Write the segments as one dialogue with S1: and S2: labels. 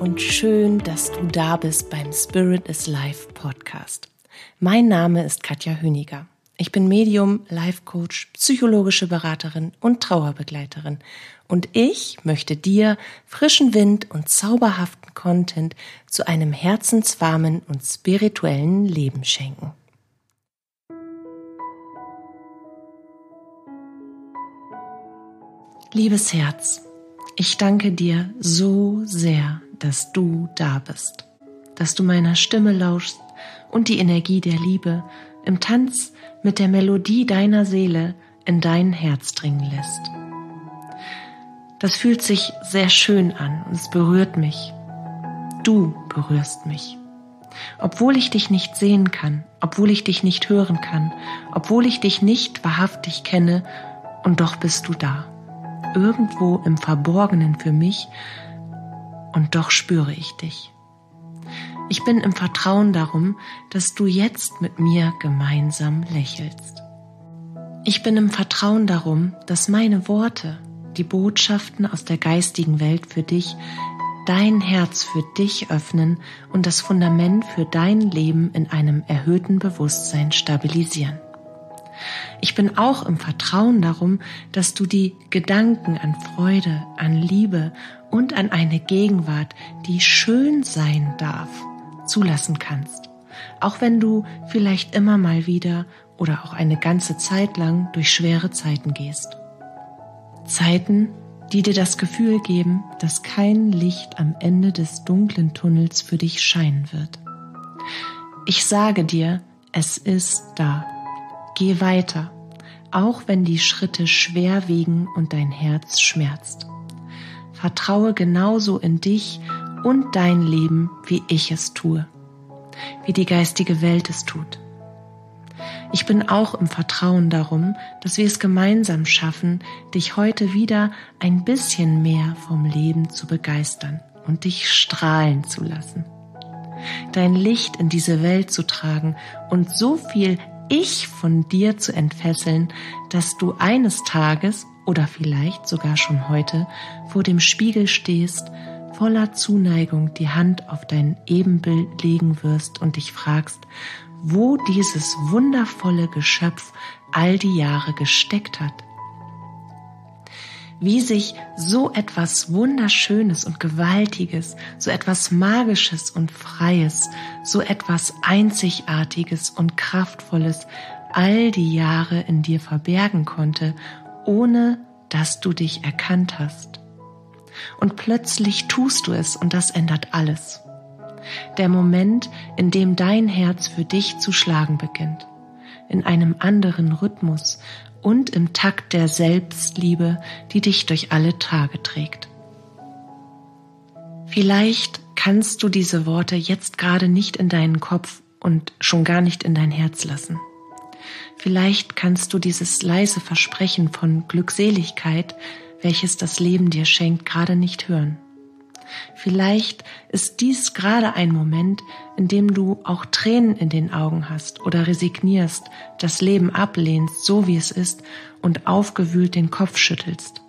S1: und schön, dass du da bist beim Spirit is Life Podcast. Mein Name ist Katja Hüniger. Ich bin Medium, Life Coach, psychologische Beraterin und Trauerbegleiterin. Und ich möchte dir frischen Wind und zauberhaften Content zu einem herzenswarmen und spirituellen Leben schenken. Liebes Herz, ich danke dir so sehr, dass du da bist, dass du meiner Stimme lauschst und die Energie der Liebe im Tanz mit der Melodie deiner Seele in dein Herz dringen lässt. Das fühlt sich sehr schön an und es berührt mich. Du berührst mich. Obwohl ich dich nicht sehen kann, obwohl ich dich nicht hören kann, obwohl ich dich nicht wahrhaftig kenne, und doch bist du da irgendwo im Verborgenen für mich und doch spüre ich dich. Ich bin im Vertrauen darum, dass du jetzt mit mir gemeinsam lächelst. Ich bin im Vertrauen darum, dass meine Worte, die Botschaften aus der geistigen Welt für dich, dein Herz für dich öffnen und das Fundament für dein Leben in einem erhöhten Bewusstsein stabilisieren. Ich bin auch im Vertrauen darum, dass du die Gedanken an Freude, an Liebe und an eine Gegenwart, die schön sein darf, zulassen kannst. Auch wenn du vielleicht immer mal wieder oder auch eine ganze Zeit lang durch schwere Zeiten gehst. Zeiten, die dir das Gefühl geben, dass kein Licht am Ende des dunklen Tunnels für dich scheinen wird. Ich sage dir, es ist da. Geh weiter, auch wenn die Schritte schwer wiegen und dein Herz schmerzt. Vertraue genauso in dich und dein Leben, wie ich es tue, wie die geistige Welt es tut. Ich bin auch im Vertrauen darum, dass wir es gemeinsam schaffen, dich heute wieder ein bisschen mehr vom Leben zu begeistern und dich strahlen zu lassen. Dein Licht in diese Welt zu tragen und so viel ich von dir zu entfesseln, dass du eines Tages oder vielleicht sogar schon heute vor dem Spiegel stehst, voller Zuneigung die Hand auf dein Ebenbild legen wirst und dich fragst, wo dieses wundervolle Geschöpf all die Jahre gesteckt hat wie sich so etwas Wunderschönes und Gewaltiges, so etwas Magisches und Freies, so etwas Einzigartiges und Kraftvolles all die Jahre in dir verbergen konnte, ohne dass du dich erkannt hast. Und plötzlich tust du es und das ändert alles. Der Moment, in dem dein Herz für dich zu schlagen beginnt, in einem anderen Rhythmus und im Takt der Selbstliebe, die dich durch alle Tage trägt. Vielleicht kannst du diese Worte jetzt gerade nicht in deinen Kopf und schon gar nicht in dein Herz lassen. Vielleicht kannst du dieses leise Versprechen von Glückseligkeit, welches das Leben dir schenkt, gerade nicht hören. Vielleicht ist dies gerade ein Moment, in dem du auch Tränen in den Augen hast oder resignierst, das Leben ablehnst, so wie es ist, und aufgewühlt den Kopf schüttelst.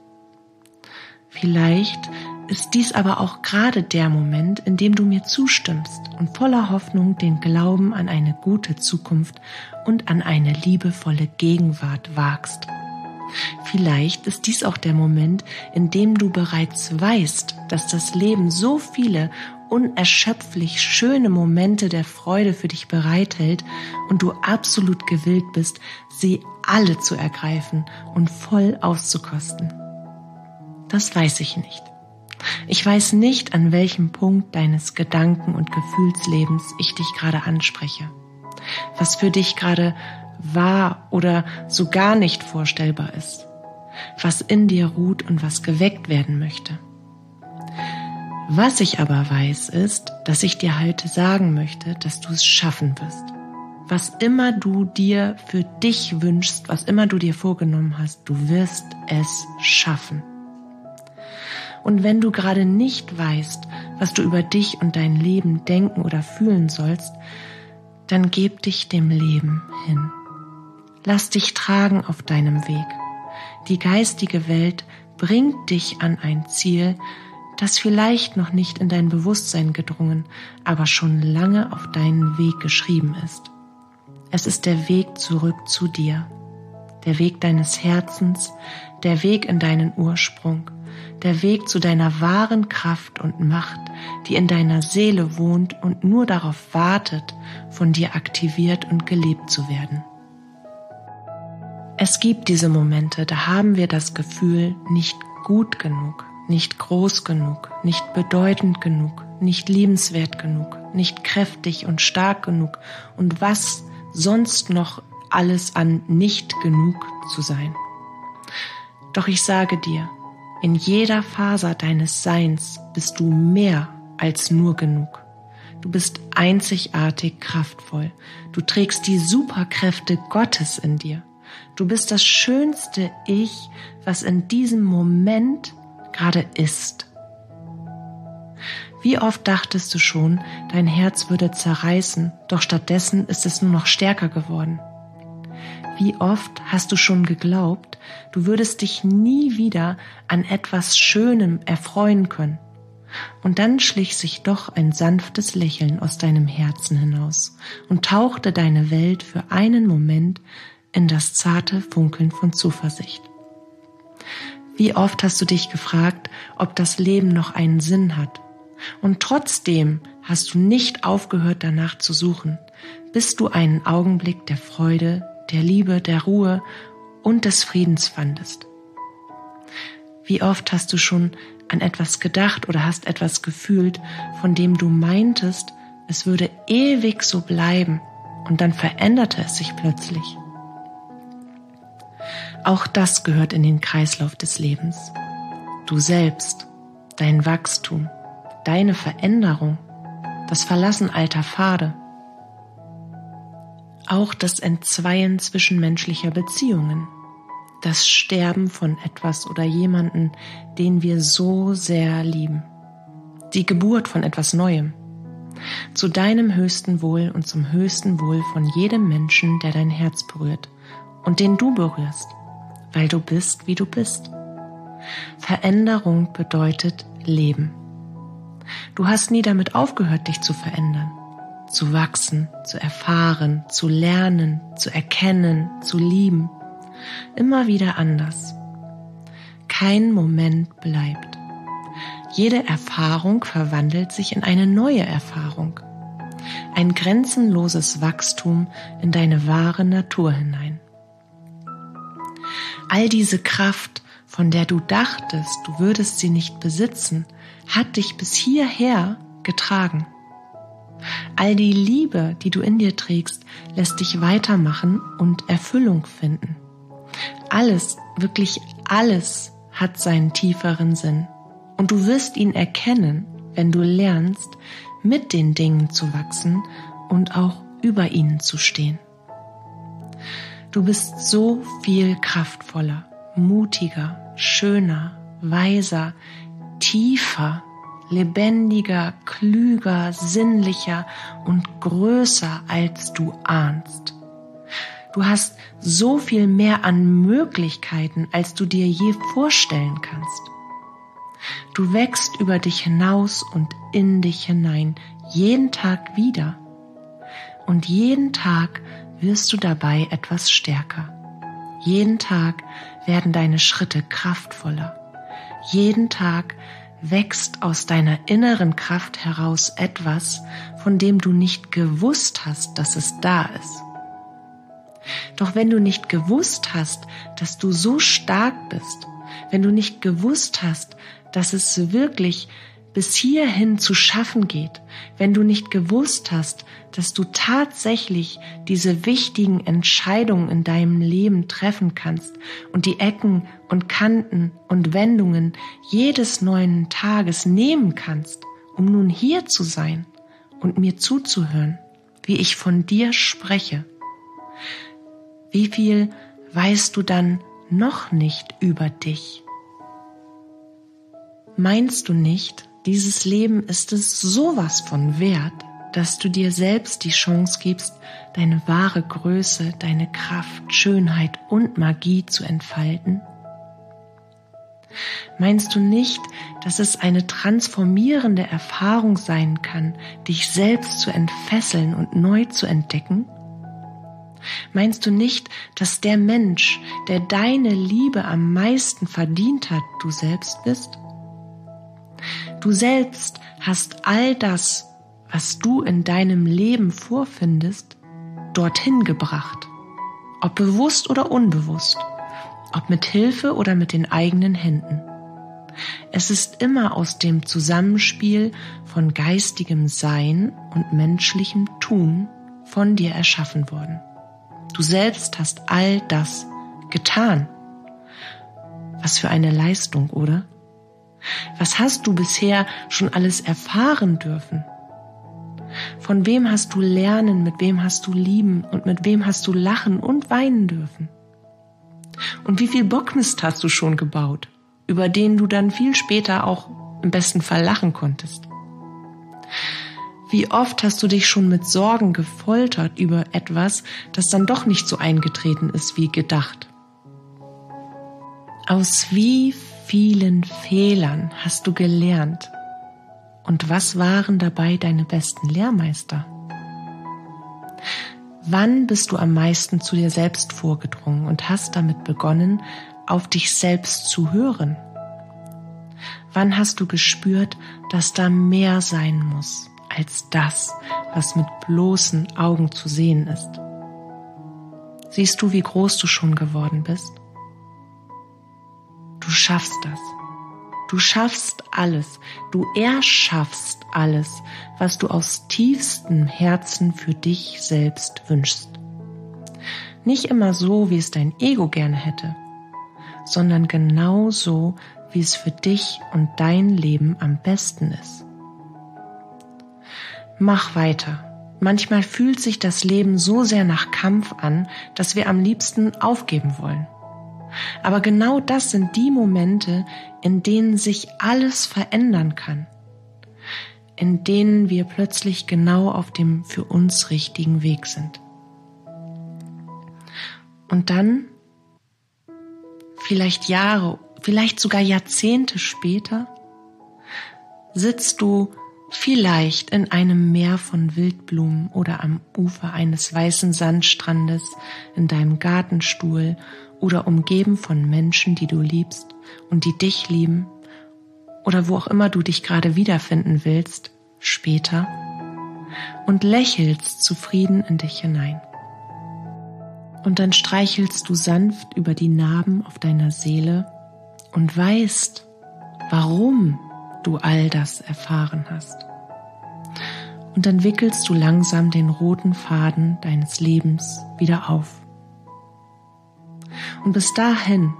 S1: Vielleicht ist dies aber auch gerade der Moment, in dem du mir zustimmst und voller Hoffnung den Glauben an eine gute Zukunft und an eine liebevolle Gegenwart wagst. Vielleicht ist dies auch der Moment, in dem du bereits weißt, dass das Leben so viele unerschöpflich schöne Momente der Freude für dich bereithält und du absolut gewillt bist, sie alle zu ergreifen und voll auszukosten. Das weiß ich nicht. Ich weiß nicht, an welchem Punkt deines Gedanken- und Gefühlslebens ich dich gerade anspreche, was für dich gerade wahr oder so gar nicht vorstellbar ist, was in dir ruht und was geweckt werden möchte. Was ich aber weiß, ist, dass ich dir heute sagen möchte, dass du es schaffen wirst. Was immer du dir für dich wünschst, was immer du dir vorgenommen hast, du wirst es schaffen. Und wenn du gerade nicht weißt, was du über dich und dein Leben denken oder fühlen sollst, dann geb dich dem Leben hin. Lass dich tragen auf deinem Weg. Die geistige Welt bringt dich an ein Ziel, das vielleicht noch nicht in dein Bewusstsein gedrungen, aber schon lange auf deinen Weg geschrieben ist. Es ist der Weg zurück zu dir, der Weg deines Herzens, der Weg in deinen Ursprung, der Weg zu deiner wahren Kraft und Macht, die in deiner Seele wohnt und nur darauf wartet, von dir aktiviert und gelebt zu werden. Es gibt diese Momente, da haben wir das Gefühl, nicht gut genug, nicht groß genug, nicht bedeutend genug, nicht liebenswert genug, nicht kräftig und stark genug und was sonst noch alles an nicht genug zu sein. Doch ich sage dir, in jeder Faser deines Seins bist du mehr als nur genug. Du bist einzigartig kraftvoll. Du trägst die Superkräfte Gottes in dir. Du bist das schönste Ich, was in diesem Moment gerade ist. Wie oft dachtest du schon, dein Herz würde zerreißen, doch stattdessen ist es nur noch stärker geworden. Wie oft hast du schon geglaubt, du würdest dich nie wieder an etwas Schönem erfreuen können. Und dann schlich sich doch ein sanftes Lächeln aus deinem Herzen hinaus und tauchte deine Welt für einen Moment in das zarte Funkeln von Zuversicht. Wie oft hast du dich gefragt, ob das Leben noch einen Sinn hat? Und trotzdem hast du nicht aufgehört danach zu suchen, bis du einen Augenblick der Freude, der Liebe, der Ruhe und des Friedens fandest. Wie oft hast du schon an etwas gedacht oder hast etwas gefühlt, von dem du meintest, es würde ewig so bleiben und dann veränderte es sich plötzlich. Auch das gehört in den Kreislauf des Lebens. Du selbst, dein Wachstum, deine Veränderung, das Verlassen alter Pfade. Auch das Entzweien zwischenmenschlicher Beziehungen, das Sterben von etwas oder jemanden, den wir so sehr lieben, die Geburt von etwas Neuem, zu deinem höchsten Wohl und zum höchsten Wohl von jedem Menschen, der dein Herz berührt und den du berührst weil du bist, wie du bist. Veränderung bedeutet Leben. Du hast nie damit aufgehört, dich zu verändern, zu wachsen, zu erfahren, zu lernen, zu erkennen, zu lieben. Immer wieder anders. Kein Moment bleibt. Jede Erfahrung verwandelt sich in eine neue Erfahrung. Ein grenzenloses Wachstum in deine wahre Natur hinein all diese Kraft, von der du dachtest, du würdest sie nicht besitzen, hat dich bis hierher getragen. All die Liebe, die du in dir trägst, lässt dich weitermachen und Erfüllung finden. Alles, wirklich alles hat seinen tieferen Sinn. Und du wirst ihn erkennen, wenn du lernst, mit den Dingen zu wachsen und auch über ihnen zu stehen. Du bist so viel kraftvoller, mutiger, schöner, weiser, tiefer, lebendiger, klüger, sinnlicher und größer, als du ahnst. Du hast so viel mehr an Möglichkeiten, als du dir je vorstellen kannst. Du wächst über dich hinaus und in dich hinein, jeden Tag wieder. Und jeden Tag wirst du dabei etwas stärker. Jeden Tag werden deine Schritte kraftvoller. Jeden Tag wächst aus deiner inneren Kraft heraus etwas, von dem du nicht gewusst hast, dass es da ist. Doch wenn du nicht gewusst hast, dass du so stark bist, wenn du nicht gewusst hast, dass es wirklich bis hierhin zu schaffen geht, wenn du nicht gewusst hast, dass du tatsächlich diese wichtigen Entscheidungen in deinem Leben treffen kannst und die Ecken und Kanten und Wendungen jedes neuen Tages nehmen kannst, um nun hier zu sein und mir zuzuhören, wie ich von dir spreche. Wie viel weißt du dann noch nicht über dich? Meinst du nicht, dieses Leben ist es sowas von wert, dass du dir selbst die Chance gibst, deine wahre Größe, deine Kraft, Schönheit und Magie zu entfalten? Meinst du nicht, dass es eine transformierende Erfahrung sein kann, dich selbst zu entfesseln und neu zu entdecken? Meinst du nicht, dass der Mensch, der deine Liebe am meisten verdient hat, du selbst bist? Du selbst hast all das, was du in deinem Leben vorfindest, dorthin gebracht, ob bewusst oder unbewusst, ob mit Hilfe oder mit den eigenen Händen. Es ist immer aus dem Zusammenspiel von geistigem Sein und menschlichem Tun von dir erschaffen worden. Du selbst hast all das getan. Was für eine Leistung, oder? Was hast du bisher schon alles erfahren dürfen? Von wem hast du lernen, mit wem hast du lieben und mit wem hast du lachen und weinen dürfen? Und wie viel Bockmist hast du schon gebaut, über den du dann viel später auch im besten Fall lachen konntest? Wie oft hast du dich schon mit Sorgen gefoltert über etwas, das dann doch nicht so eingetreten ist wie gedacht? Aus wie vielen Fehlern hast du gelernt? Und was waren dabei deine besten Lehrmeister? Wann bist du am meisten zu dir selbst vorgedrungen und hast damit begonnen, auf dich selbst zu hören? Wann hast du gespürt, dass da mehr sein muss als das, was mit bloßen Augen zu sehen ist? Siehst du, wie groß du schon geworden bist? Du schaffst das. Du schaffst alles. Du erschaffst alles, was du aus tiefstem Herzen für dich selbst wünschst. Nicht immer so, wie es dein Ego gerne hätte, sondern genau so, wie es für dich und dein Leben am besten ist. Mach weiter. Manchmal fühlt sich das Leben so sehr nach Kampf an, dass wir am liebsten aufgeben wollen. Aber genau das sind die Momente, in denen sich alles verändern kann, in denen wir plötzlich genau auf dem für uns richtigen Weg sind. Und dann, vielleicht Jahre, vielleicht sogar Jahrzehnte später, sitzt du vielleicht in einem Meer von Wildblumen oder am Ufer eines weißen Sandstrandes in deinem Gartenstuhl oder umgeben von Menschen, die du liebst und die dich lieben oder wo auch immer du dich gerade wiederfinden willst, später und lächelst zufrieden in dich hinein. Und dann streichelst du sanft über die Narben auf deiner Seele und weißt, warum du all das erfahren hast. Und dann wickelst du langsam den roten Faden deines Lebens wieder auf. Und bis dahin,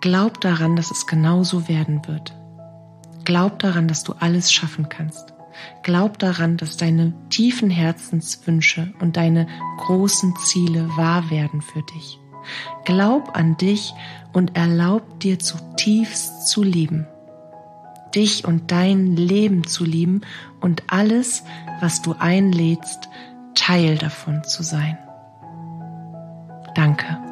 S1: glaub daran, dass es genauso werden wird. Glaub daran, dass du alles schaffen kannst. Glaub daran, dass deine tiefen Herzenswünsche und deine großen Ziele wahr werden für dich. Glaub an dich und erlaub dir zutiefst zu lieben. Dich und dein Leben zu lieben und alles, was du einlädst, Teil davon zu sein. Danke.